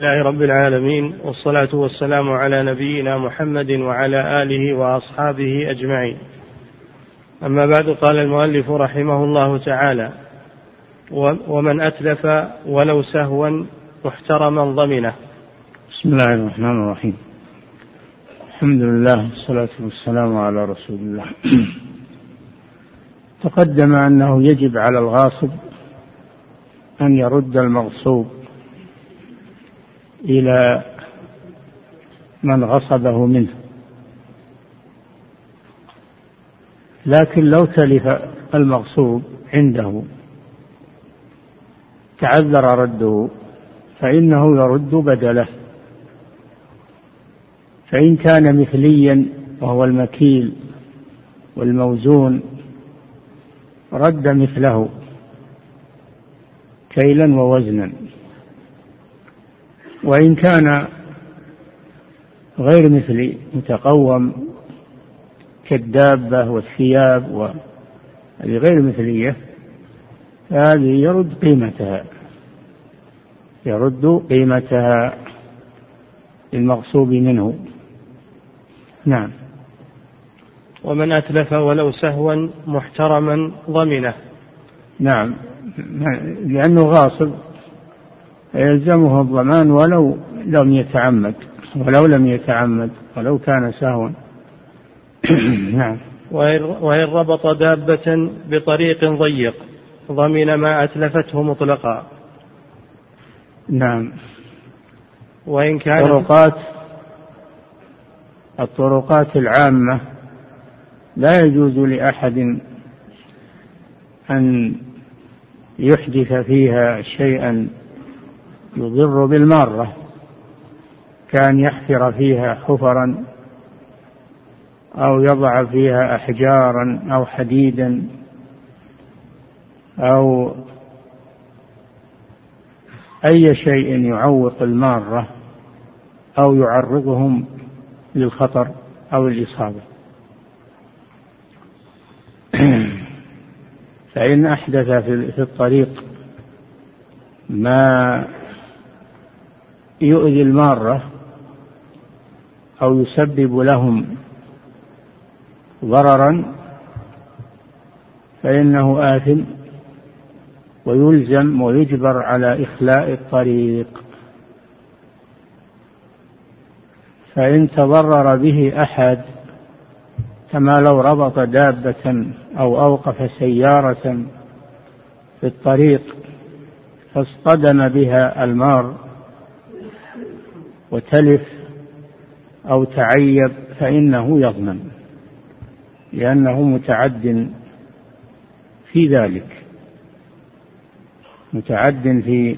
الله رب العالمين والصلاة والسلام على نبينا محمد وعلى آله وأصحابه أجمعين. أما بعد قال المؤلف رحمه الله تعالى ومن أتلف ولو سهوا محترما ضمنه. بسم الله الرحمن الرحيم. الحمد لله والصلاة والسلام على رسول الله. تقدم أنه يجب على الغاصب أن يرد المغصوب إلى من غصبه منه. لكن لو تلف المغصوب عنده تعذر رده فإنه يرد بدله. فإن كان مثليا وهو المكيل والموزون رد مثله كيلا ووزنا. وإن كان غير مثلي متقوم كالدابة والثياب وهذه غير مثلية هذه يرد قيمتها. يرد قيمتها للمغصوب منه. نعم. ومن أتلف ولو سهوا محترما ضمنه. نعم. لأنه غاصب. يلزمه الضمان ولو لم يتعمد ولو لم يتعمد ولو كان سهوا. نعم. وإن ربط دابة بطريق ضيق ضمن ما أتلفته مطلقا. نعم. وإن كان الطرقات الطرقات العامة لا يجوز لأحد أن يحدث فيها شيئا يضر بالمارة. كان يحفر فيها حفرا أو يضع فيها أحجارا أو حديدا أو أي شيء يعوق المارة أو يعرضهم للخطر أو الإصابة. فإن أحدث في الطريق ما يؤذي المارة أو يسبب لهم ضررا فإنه آثم ويلزم ويجبر على إخلاء الطريق. فإن تضرر به أحد كما لو ربط دابة أو أوقف سيارة في الطريق فاصطدم بها المار وتلف أو تعيب فإنه يضمن لأنه متعد في ذلك متعد في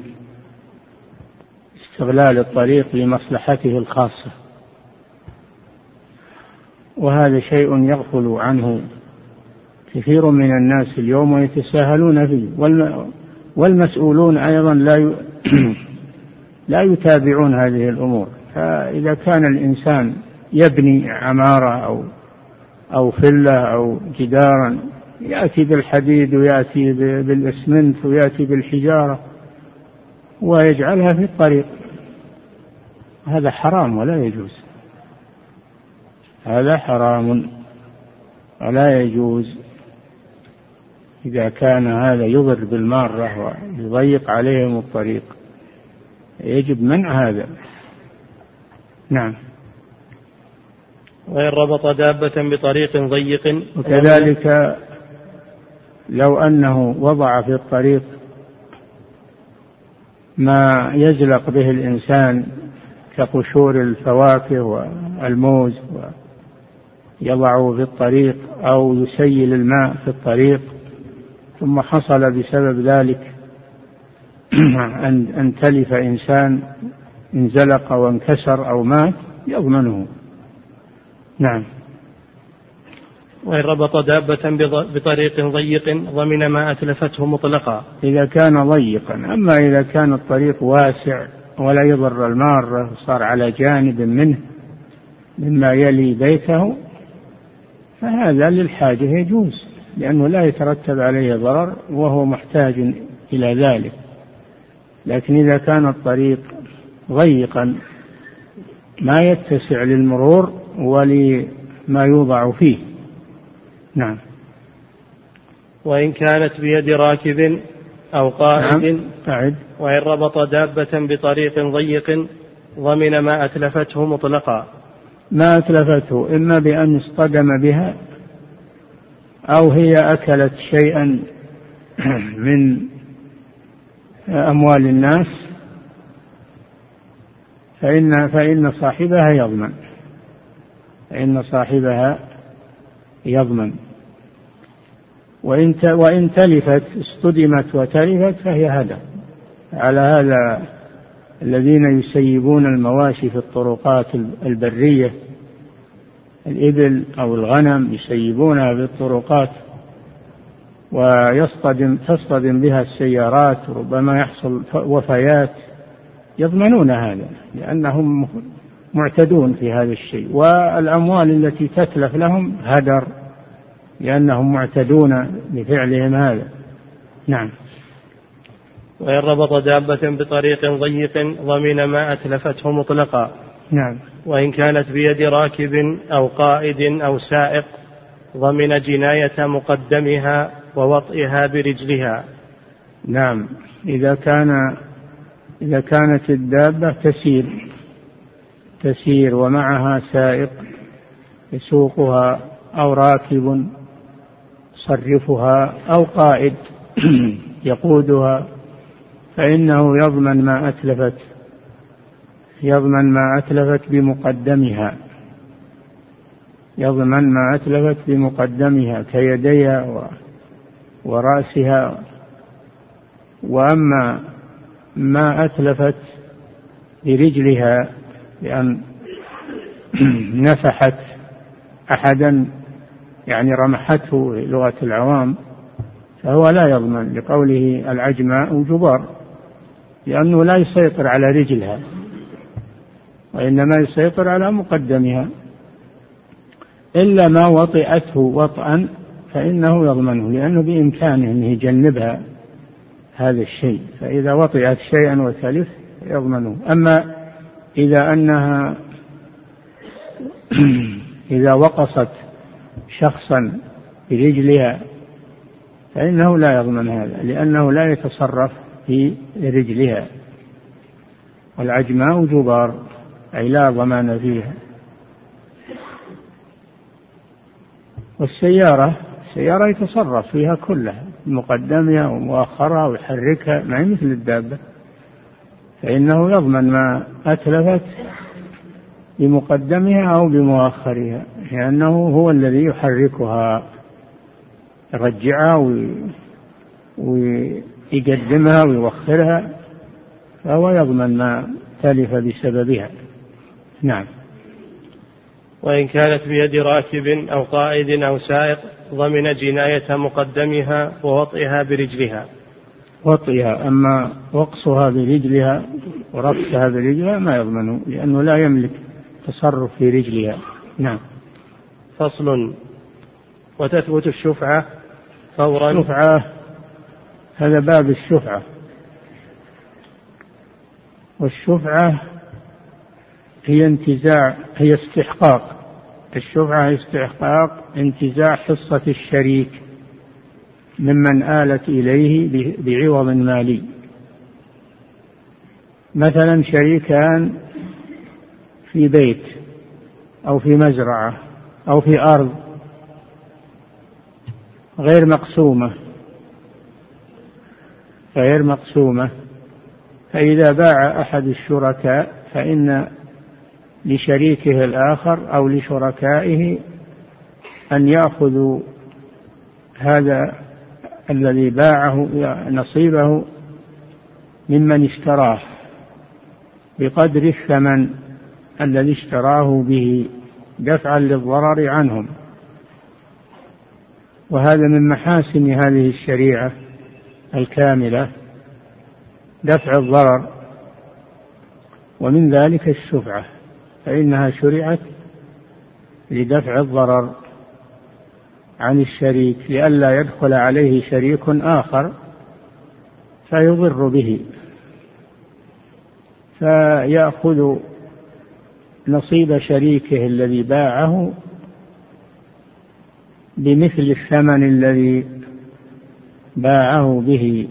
استغلال الطريق لمصلحته الخاصة. وهذا شيء يغفل عنه كثير من الناس اليوم ويتساهلون فيه والمسؤولون أيضا لا لا يتابعون هذه الأمور. فإذا كان الإنسان يبني عمارة أو أو فلة أو جدارا يأتي بالحديد ويأتي بالإسمنت ويأتي بالحجارة ويجعلها في الطريق. هذا حرام ولا يجوز. هذا حرام ولا يجوز. إذا كان هذا يضر بالمارة ويضيق عليهم الطريق. يجب منع هذا. نعم. وإن ربط دابة بطريق ضيق وكذلك لو أنه وضع في الطريق ما يزلق به الإنسان كقشور الفواكه والموز يضعه في الطريق أو يسيل الماء في الطريق ثم حصل بسبب ذلك أن أن تلف إنسان انزلق وانكسر أو مات يضمنه. نعم. وإن ربط دابة بطريق ضيق ضمن ما أتلفته مطلقا. إذا كان ضيقا. أما إذا كان الطريق واسع ولا يضر المارة صار على جانب منه مما يلي بيته فهذا للحاجة يجوز لأنه لا يترتب عليه ضرر وهو محتاج إلى ذلك. لكن إذا كان الطريق ضيقا ما يتسع للمرور ولما يوضع فيه. نعم. وإن كانت بيد راكب أو قائد نعم. وإن ربط دابة بطريق ضيق ضمن ما أتلفته مطلقا. ما أتلفته إما بأن اصطدم بها أو هي أكلت شيئا من أموال الناس فإن فإن صاحبها يضمن. فإن صاحبها يضمن. وإن وإن تلفت اصطدمت وتلفت فهي هدر على هذا الذين يسيبون المواشي في الطرقات البرية الإبل أو الغنم يسيبونها في الطرقات. ويصطدم تصطدم بها السيارات ربما يحصل وفيات. يضمنون هذا لأنهم معتدون في هذا الشيء. والأموال التي تتلف لهم هدر لأنهم معتدون بفعلهم هذا. نعم. وإن ربط دابة بطريق ضيق ضمن ما أتلفته مطلقا. نعم. وإن كانت بيد راكب أو قائد أو سائق ضمن جناية مقدمها ووطئها برجلها. نعم. إذا كان إذا كانت الدابة تسير تسير ومعها سائق يسوقها أو راكب يصرفها أو قائد يقودها فإنه يضمن ما أتلفت يضمن ما أتلفت بمقدمها يضمن ما أتلفت بمقدمها كيديها ورأسها وأما ما أتلفت برجلها بأن نفحت أحدا يعني رمحته لغة العوام فهو لا يضمن. لقوله العجماء جبار لأنه لا يسيطر على رجلها وإنما يسيطر على مقدمها. إلا ما وطئته وطئا فإنه يضمنه لأنه بإمكانه أن يجنبها هذا الشيء. فإذا وطئت شيئا وتلف يضمنه. أما إذا أنها إذا وقصت شخصا برجلها فإنه لا يضمن هذا لأنه لا يتصرف في رجلها. والعجماء جبار أي لا ضمان فيها. والسيارة السيارة يتصرف فيها كلها مقدمها ومؤخرها ويحركها ما هي مثل الدابة. فإنه يضمن ما أتلفت بمقدمها أو بمؤخرها لأنه هو الذي يحركها يرجعها ويقدمها ويوخرها فهو يضمن ما تلف بسببها. نعم. وإن كانت بيد راكب أو قائد أو سائق ضمن جناية مقدمها ووطئها برجلها. وطئها أما وقصها برجلها وربطها برجلها ما يضمنه لأنه لا يملك تصرف في رجلها. نعم. فصل. وتثبت الشفعة فورا. الشفعة هذا باب الشفعة. والشفعة هي انتزاع هي استحقاق. الشفعة استحقاق انتزاع حصة الشريك ممن آلت إليه بعوض مالي. مثلا شريكان في بيت أو في مزرعة أو في أرض غير مقسومة. غير مقسومة. فإذا باع أحد الشركاء فإن لشريكه الآخر أو لشركائه أن يأخذوا هذا الذي باعه نصيبه ممن اشتراه بقدر الثمن الذي اشتراه به دفعا للضرر عنهم. وهذا من محاسن هذه الشريعة الكاملة دفع الضرر ومن ذلك الشفعة. فإنها شرعت لدفع الضرر عن الشريك لئلا يدخل عليه شريك آخر فيضر به. فيأخذ نصيب شريكه الذي باعه بمثل الثمن الذي باعه به.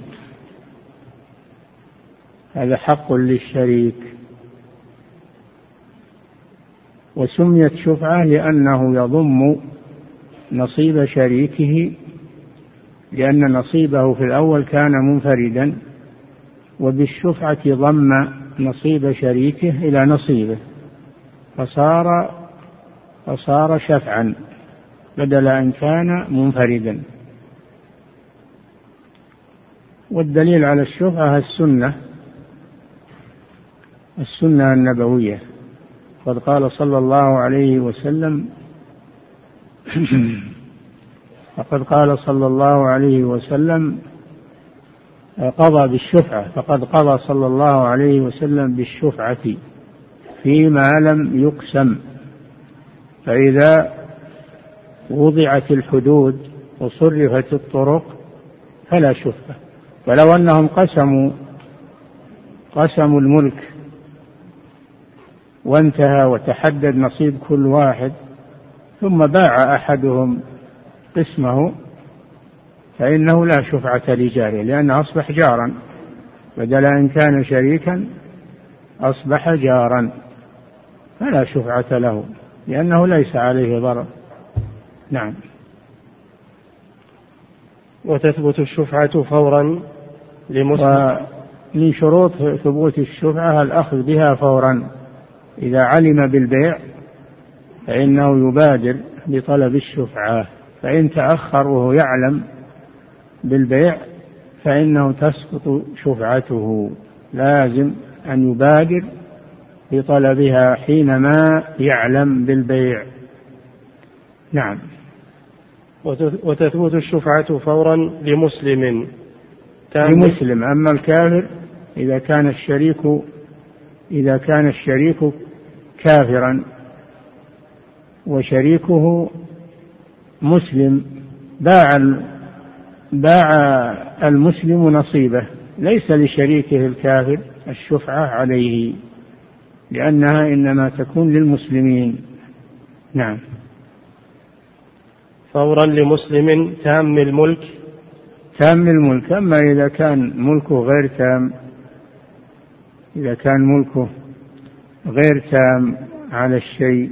هذا حق للشريك. وسميت شفعة لأنه يضم نصيب شريكه لأن نصيبه في الأول كان منفردا وبالشفعة ضم نصيب شريكه إلى نصيبه فصار فصار شفعا بدل أن كان منفردا. والدليل على الشفعة السنة السنة النبوية. قد قال صلى الله عليه وسلم فقد قال صلى الله عليه وسلم قضى بالشفعة فقد قضى صلى الله عليه وسلم بالشفعة فيما لم يقسم. فإذا وضعت الحدود وصرفت الطرق فلا شفعة. ولو أنهم قسموا قسموا الملك وانتهى وتحدد نصيب كل واحد ثم باع أحدهم قسمه فإنه لا شفعة لجاره لأنه أصبح جارا. بدل أن كان شريكا أصبح جارا فلا شفعة له لأنه ليس عليه ضرر. نعم. وتثبت الشفعة فورا لمسلم. ومن شروط ثبوت الشفعة الأخذ بها فورا. إذا علم بالبيع فإنه يبادر بطلب الشفعة. فإن تأخر وهو يعلم بالبيع فإنه تسقط شفعته. لازم أن يبادر بطلبها حينما يعلم بالبيع. نعم. وتثبت الشفعة فورا لمسلم. لمسلم. أما الكافر إذا كان الشريك إذا كان الشريك كافرا وشريكه مسلم باع باع المسلم نصيبه. ليس لشريكه الكافر الشفعة عليه لأنها إنما تكون للمسلمين. نعم. فورا لمسلم تام الملك. تام الملك. أما إذا كان ملكه غير تام إذا كان ملكه غير تام على الشيء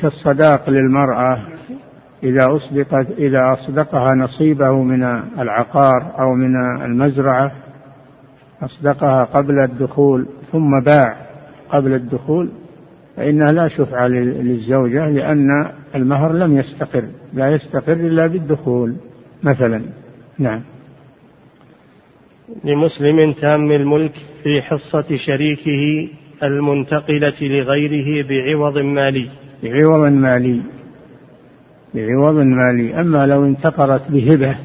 كالصداق للمرأة إذا أصدقت إذا أصدقها نصيبه من العقار أو من المزرعة أصدقها قبل الدخول ثم باع قبل الدخول فإنها لا شفعة للزوجة لأن المهر لم يستقر لا يستقر إلا بالدخول مثلا. نعم. لمسلم تام الملك في حصة شريكه المنتقلة لغيره بعوض مالي. بعوض مالي. بعوض مالي. أما لو انتقلت بهبة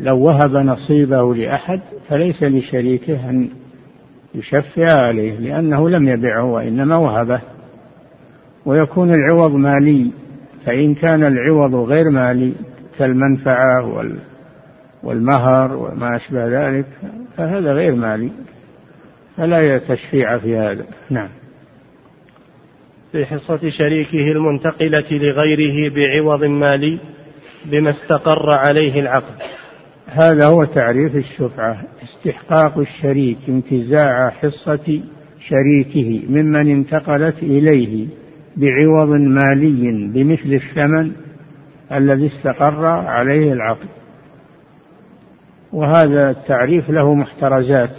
لو وهب نصيبه لأحد فليس لشريكه أن يشفع عليه لأنه لم يبعه وإنما وهبه. ويكون العوض مالي فإن كان العوض غير مالي كالمنفعة والمهر وما أشبه ذلك فهذا غير مالي فلا تشفيع في هذا. نعم. في حصة شريكه المنتقلة لغيره بعوض مالي بما استقر عليه العقد. هذا هو تعريف الشفعة استحقاق الشريك انتزاع حصة شريكه ممن انتقلت إليه بعوض مالي بمثل الثمن الذي استقر عليه العقد. وهذا التعريف له محترزات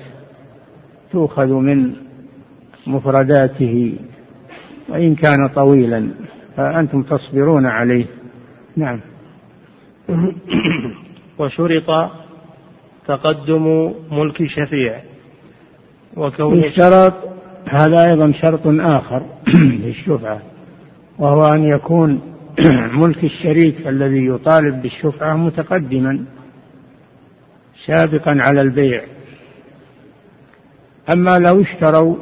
تؤخذ من مفرداته وإن كان طويلا فأنتم تصبرون عليه. نعم. وشرط تقدم ملك شفيع. وكون يشترط هذا أيضا شرط آخر للشفعة وهو أن يكون ملك الشريك الذي يطالب بالشفعة متقدما. سابقا على البيع. أما لو اشتروا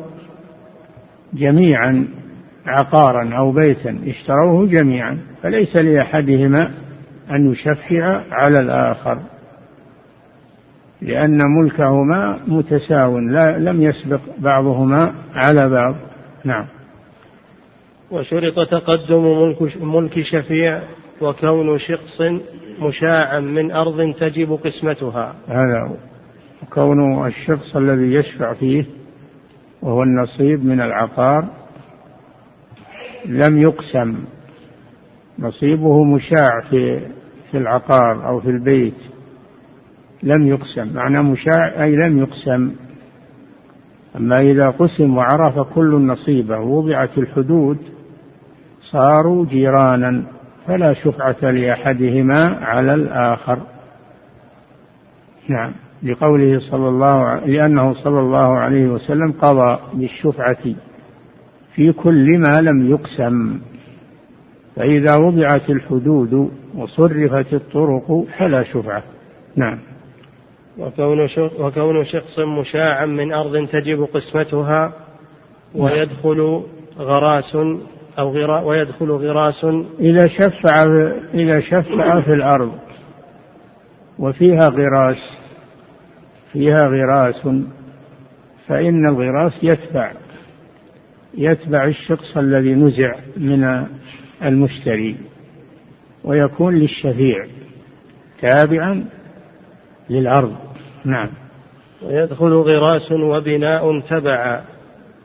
جميعا عقارا أو بيتا اشتروه جميعا فليس لأحدهما أن يشفع على الآخر لأن ملكهما متساو لا لم يسبق بعضهما على بعض. نعم. وشرط تقدم ملك, ملك شفيع. وكون شخص مشاعا من أرض تجب قسمتها. هذا كون الشخص الذي يشفع فيه وهو النصيب من العقار لم يقسم. نصيبه مشاع في في العقار أو في البيت. لم يقسم. معنى مشاع أي لم يقسم. أما إذا قسم وعرف كل نصيبه ووضعت الحدود صاروا جيرانا. فلا شفعة لأحدهما على الآخر. نعم. لقوله صلى الله لأنه صلى الله عليه وسلم قضى بالشفعة في كل ما لم يقسم. فإذا وضعت الحدود وصرفت الطرق فلا شفعة. نعم. وكون وكون شخص مشاعا من أرض تجب قسمتها ويدخل غراس أو غرا ويدخل غراس إذا شفع إذا شفع في الأرض وفيها غراس فيها غراس فإن الغراس يتبع يتبع الشخص الذي نزع من المشتري ويكون للشفيع تابعا للعرض نعم. ويدخل غراس وبناء تبعا.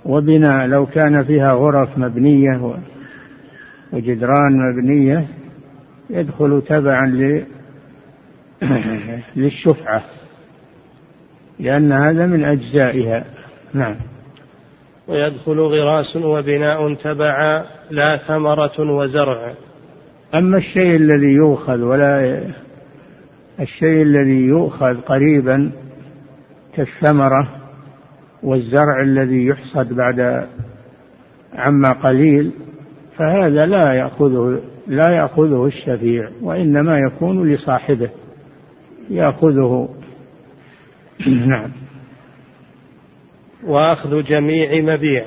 وبناء لو كان فيها غرف مبنية وجدران مبنية يدخل تبعا للشفعة لأن هذا من أجزائها. نعم. ويدخل غراس وبناء تبعا لا ثمرة وزرع. أما الشيء الذي يؤخذ ولا الشيء الذي يؤخذ قريبا كالثمرة والزرع الذي يحصد بعد عما قليل فهذا لا يأخذه لا يأخذه الشفيع وإنما يكون لصاحبه يأخذه. نعم. وأخذ جميع مبيع.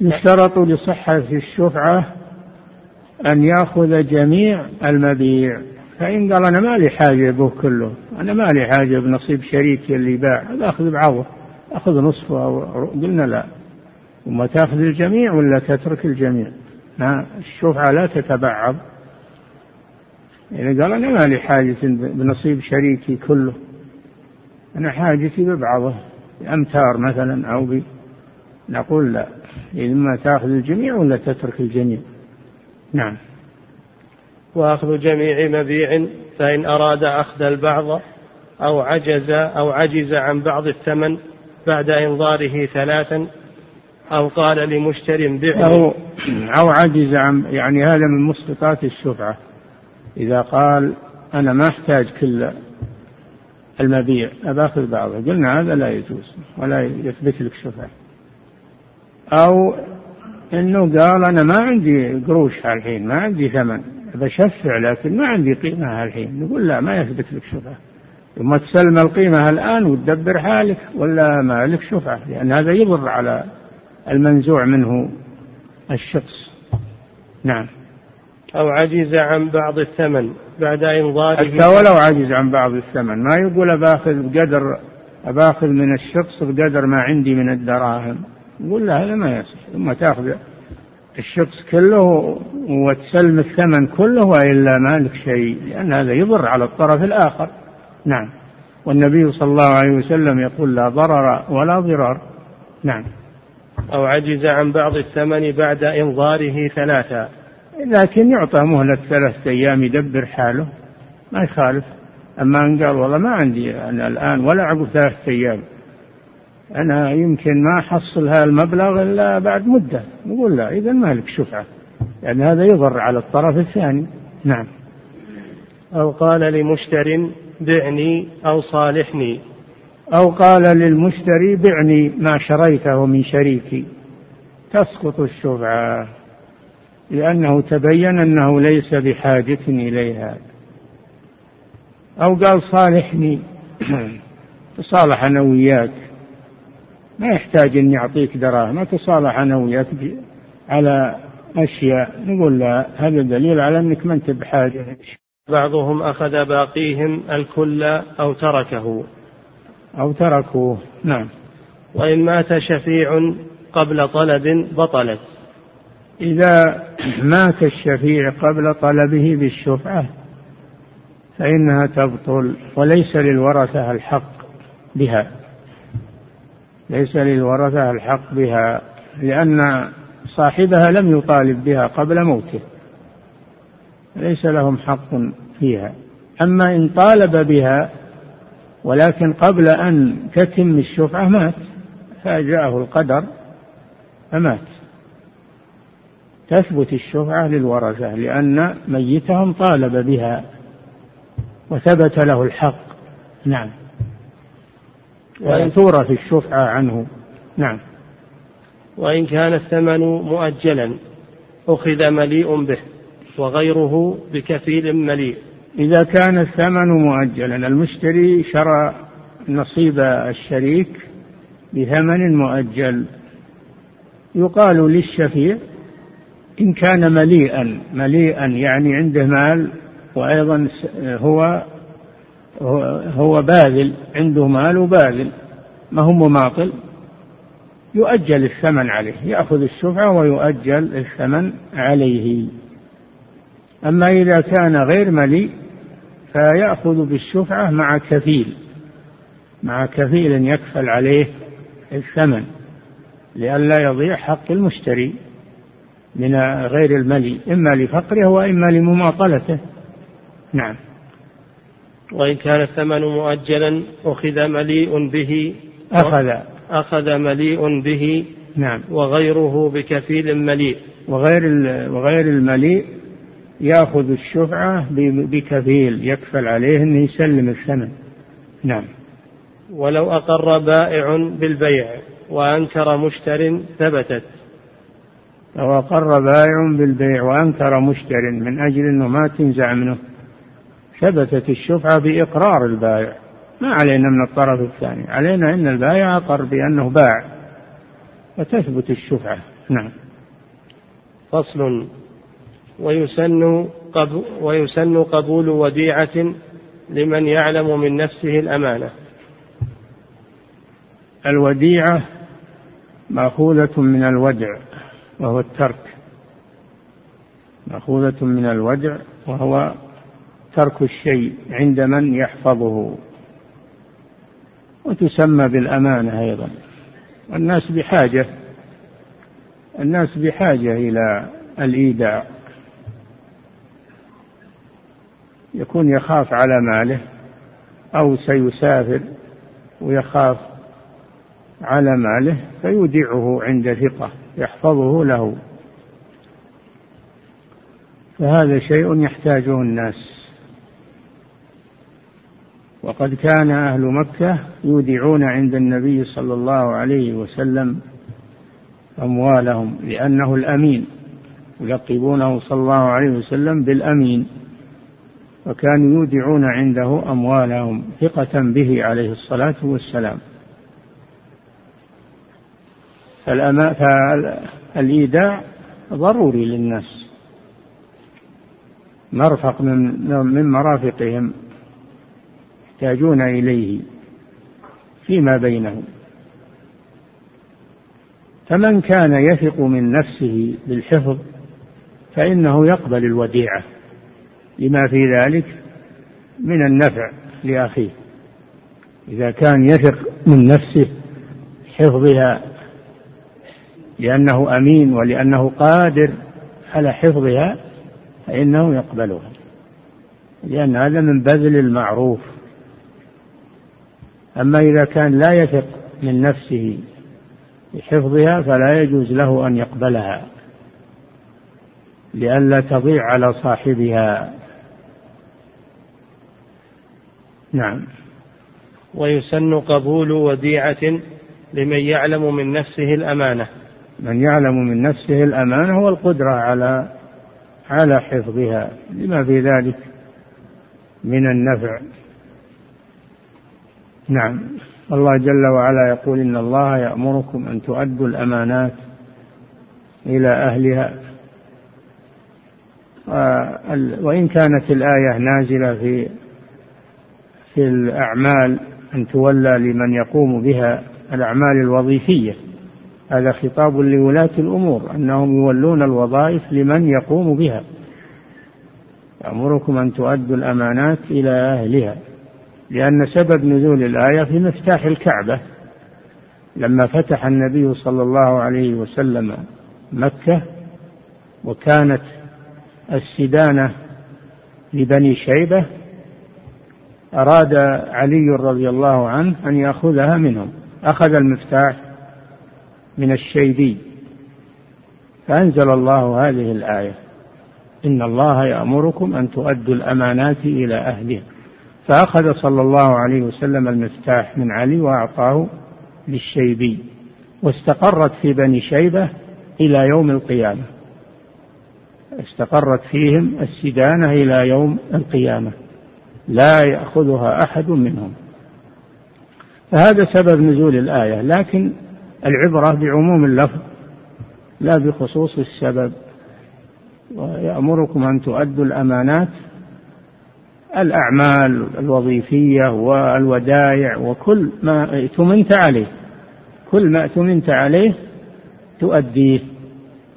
يشترط لصحة الشفعة أن يأخذ جميع المبيع. فإن قال أنا ما لي حاجة به كله أنا ما لي حاجة بنصيب شريكي اللي باع هذا أخذ بعضه. أخذ نصفه أو قلنا لا. وما تأخذ الجميع ولا تترك الجميع؟ الشفعة لا تتبعض. يعني قال أنا ما لي حاجة بنصيب شريكي كله. أنا حاجتي ببعضه أمتار مثلا أو ب... نقول لا. إما تأخذ الجميع ولا تترك الجميع. نعم. وأخذ جميع مبيع فإن أراد أخذ البعض أو عجز أو عجز عن بعض الثمن بعد إنظاره ثلاثا أو قال لمشتر بعني أو, أو عجز عن يعني هذا من مسقطات الشفعة إذا قال أنا ما أحتاج كل المبيع أباخذ بعضه. قلنا هذا لا يجوز ولا يثبت لك شفعة أو إنه قال أنا ما عندي قروش الحين ما عندي ثمن بشفع لكن ما عندي قيمة الحين نقول لا ما يثبت لك شفعه ثم تسلم القيمة الآن وتدبر حالك ولا ما لك شفعة لأن هذا يضر على المنزوع منه الشخص. نعم. أو عجز عن بعض الثمن بعد إنظاره حتى ولو عجز عن بعض الثمن ما يقول باخذ بقدر باخذ من الشخص بقدر ما عندي من الدراهم. يقول لا هذا ما يصح. ثم تأخذ الشخص كله وتسلم الثمن كله وإلا ما لك شيء لأن هذا يضر على الطرف الآخر. نعم. والنبي صلى الله عليه وسلم يقول لا ضرر ولا ضرار. نعم. أو عجز عن بعض الثمن بعد إنظاره ثلاثا. لكن يعطى مهلة ثلاثة أيام يدبر حاله. ما يخالف. أما أن قال والله ما عندي أنا الآن ولا عقب ثلاثة أيام. أنا يمكن ما أحصل هذا المبلغ إلا بعد مدة. نقول لا إذا ما لك شفعة. يعني هذا يضر على الطرف الثاني. نعم. أو قال لمشتر بعني أو صالحني. أو قال للمشتري بعني ما شريته من شريكي. تسقط الشفعة لأنه تبين أنه ليس بحاجة إليها. أو قال صالحني تصالح أنا وياك. ما يحتاج أن يعطيك دراهم تصالح أنا وياك على أشياء. نقول لا هذا دليل على أنك ما أنت بحاجة. بعضهم أخذ باقيهم الكل أو تركه. أو تركوه. نعم. وإن مات شفيع قبل طلب بطلت. إذا مات الشفيع قبل طلبه بالشفعة فإنها تبطل وليس للورثة الحق بها. ليس للورثة الحق بها لأن صاحبها لم يطالب بها قبل موته. ليس لهم حق فيها. أما إن طالب بها ولكن قبل أن تتم الشفعة مات فجاءه القدر فمات. تثبت الشفعة للورثة لأن ميتهم طالب بها وثبت له الحق. نعم. وإن تورث الشفعة عنه. نعم. وإن كان الثمن مؤجلا أخذ مليء به. وغيره بكفيل مليء. إذا كان الثمن مؤجلا المشتري شرى نصيب الشريك بثمن مؤجل. يقال للشفيع إن كان مليئا مليئا يعني عنده مال وأيضا هو هو باذل عنده مال وباذل ما هو مماطل. يؤجل الثمن عليه يأخذ الشفعة ويؤجل الثمن عليه. أما إذا كان غير مليء فيأخذ بالشفعة مع كفيل مع كفيل يكفل عليه الثمن لئلا يضيع حق المشتري من غير الملي إما لفقره وإما لمماطلته. نعم. وإن كان الثمن مؤجلا أخذ مليء به. أخذ. أخذ مليء به. نعم. وغيره بكفيل مليء. وغير وغير المليء يأخذ الشفعة بكفيل يكفل عليه أنه يسلم الثمن. نعم. ولو أقر بائع بالبيع وأنكر مشتر ثبتت. لو أقر بائع بالبيع وأنكر مشتر من أجل أنه ما تنزع منه ثبتت الشفعة بإقرار البائع. ما علينا من الطرف الثاني علينا أن البائع أقر بأنه باع. فتثبت الشفعة. نعم. فصل. ويسن قبول ويسن قبول وديعة لمن يعلم من نفسه الأمانة. الوديعة مأخوذة من الودع وهو الترك. مأخوذة من الودع وهو ترك الشيء عند من يحفظه. وتسمى بالأمانة أيضا. والناس بحاجة. الناس بحاجة إلى الإيداع. يكون يخاف على ماله أو سيسافر ويخاف على ماله فيودعه عند ثقة يحفظه له. فهذا شيء يحتاجه الناس. وقد كان أهل مكة يودعون عند النبي صلى الله عليه وسلم أموالهم لأنه الأمين يلقبونه صلى الله عليه وسلم بالأمين. وكانوا يودعون عنده أموالهم ثقة به عليه الصلاة والسلام. فالإيداع ضروري للناس. مرفق من من مرافقهم يحتاجون إليه فيما بينهم. فمن كان يثق من نفسه بالحفظ فإنه يقبل الوديعة. لما في ذلك من النفع لأخيه. إذا كان يثق من نفسه حفظها لأنه أمين ولأنه قادر على حفظها فإنه يقبلها. لأن هذا من بذل المعروف. أما إذا كان لا يثق من نفسه بحفظها فلا يجوز له أن يقبلها لئلا تضيع على صاحبها. نعم. ويسن قبول وديعة لمن يعلم من نفسه الأمانة. من يعلم من نفسه الأمانة والقدرة على على حفظها. لما في ذلك؟ من النفع. نعم. الله جل وعلا يقول إن الله يأمركم أن تؤدوا الأمانات إلى أهلها. وإن كانت الآية نازلة في في الأعمال أن تولى لمن يقوم بها الأعمال الوظيفية. هذا خطاب لولاة الأمور أنهم يولون الوظائف لمن يقوم بها. يأمركم أن تؤدوا الأمانات إلى أهلها لأن سبب نزول الآية في مفتاح الكعبة. لما فتح النبي صلى الله عليه وسلم مكة وكانت السدانة لبني شيبة أراد علي رضي الله عنه أن يأخذها منهم. أخذ المفتاح من الشيبي. فأنزل الله هذه الآية. إن الله يأمركم أن تؤدوا الأمانات إلى أهلها. فأخذ صلى الله عليه وسلم المفتاح من علي وأعطاه للشيبي. واستقرت في بني شيبة إلى يوم القيامة. استقرت فيهم السدانة إلى يوم القيامة. لا يأخذها أحد منهم. فهذا سبب نزول الآية لكن العبرة بعموم اللفظ لا بخصوص السبب. ويأمركم أن تؤدوا الأمانات الأعمال الوظيفية والودائع وكل ما ائتمنت عليه. كل ما ائتمنت عليه تؤديه.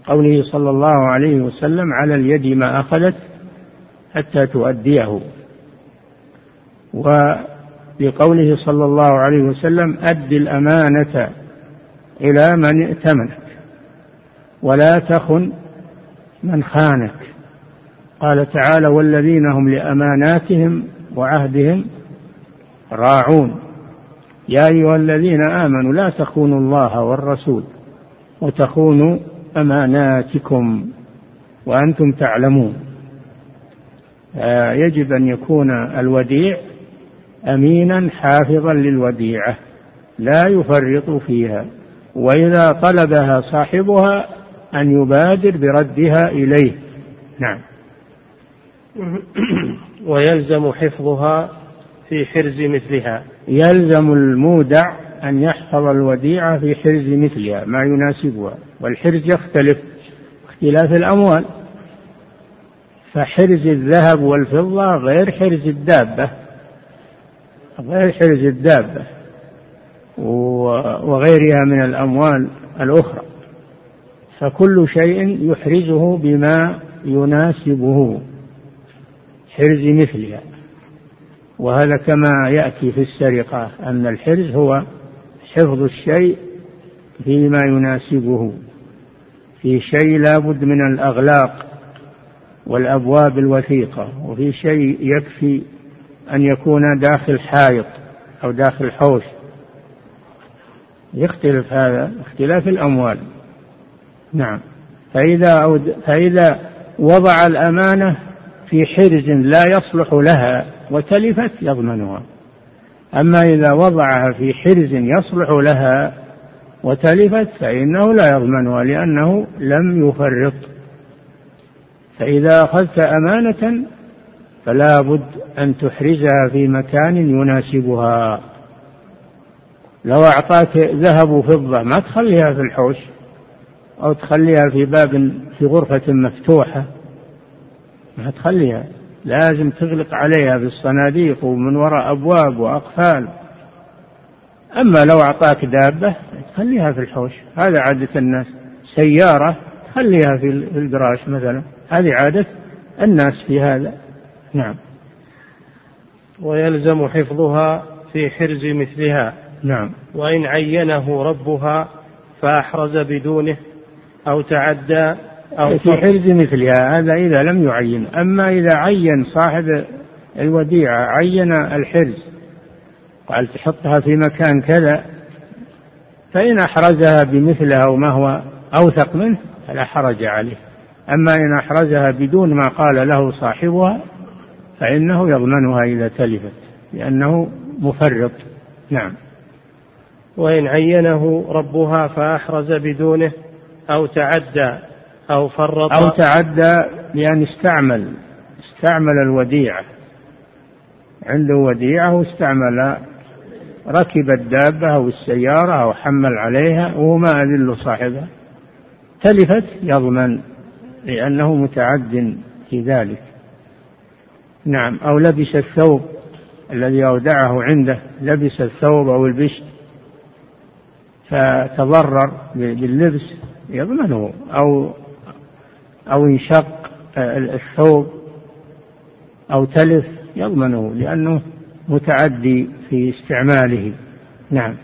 قوله صلى الله عليه وسلم على اليد ما أخذت حتى تؤديه. ولقوله صلى الله عليه وسلم أد الأمانة إلى من ائتمنك ولا تخن من خانك. قال تعالى والذين هم لأماناتهم وعهدهم راعون. يا أيها الذين آمنوا لا تخونوا الله والرسول وتخونوا أماناتكم وأنتم تعلمون. يجب أن يكون الوديع أمينا حافظا للوديعة لا يفرط فيها وإذا طلبها صاحبها أن يبادر بردها إليه. نعم. ويلزم حفظها في حرز مثلها. يلزم المودع أن يحفظ الوديعة في حرز مثلها ما يناسبها والحرز يختلف اختلاف الأموال. فحرز الذهب والفضة غير حرز الدابة. غير حرز الدابة وغيرها من الأموال الأخرى فكل شيء يحرزه بما يناسبه حرز مثلها. وهذا كما يأتي في السرقة أن الحرز هو حفظ الشيء فيما يناسبه في شيء لا بد من الأغلاق والأبواب الوثيقة وفي شيء يكفي أن يكون داخل حائط أو داخل حوش. يختلف هذا اختلاف الأموال. نعم. فإذا فإذا وضع الأمانة في حرز لا يصلح لها وتلفت يضمنها. أما إذا وضعها في حرز يصلح لها وتلفت فإنه لا يضمنها لأنه لم يفرط. فإذا أخذت أمانة فلا بد أن تحرزها في مكان يناسبها. لو أعطاك ذهب وفضة ما تخليها في الحوش أو تخليها في باب في غرفة مفتوحة ما تخليها. لازم تغلق عليها بالصناديق ومن وراء أبواب وأقفال. أما لو أعطاك دابة خليها في الحوش. هذا عادة الناس. سيارة خليها في الجراج مثلا. هذه عادة الناس في هذا. نعم. ويلزم حفظها في حرز مثلها. نعم. وإن عينه ربها فأحرز بدونه أو تعدى أو في حرز مثلها هذا إذا لم يعين. أما إذا عين صاحب الوديعة عين الحرز قال تحطها في مكان كذا فإن أحرزها بمثلها وما هو أوثق منه فلا حرج عليه. أما إن أحرزها بدون ما قال له صاحبها فإنه يضمنها إذا تلفت لأنه مفرط. نعم. وإن عينه ربها فأحرز بدونه أو تعدى أو فرط. أو تعدى بأن استعمل استعمل الوديعة. عنده وديعة واستعمل ركب الدابة أو السيارة أو حمل عليها وهو ما أذل صاحبها تلفت يضمن لأنه متعد في ذلك. نعم أو لبس الثوب الذي أودعه عنده لبس الثوب أو البشت فتضرر باللبس يضمنه أو أو انشق الثوب أو تلف يضمنه لأنه متعدي في استعماله. نعم.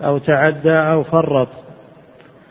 أو تعدى أو فرط.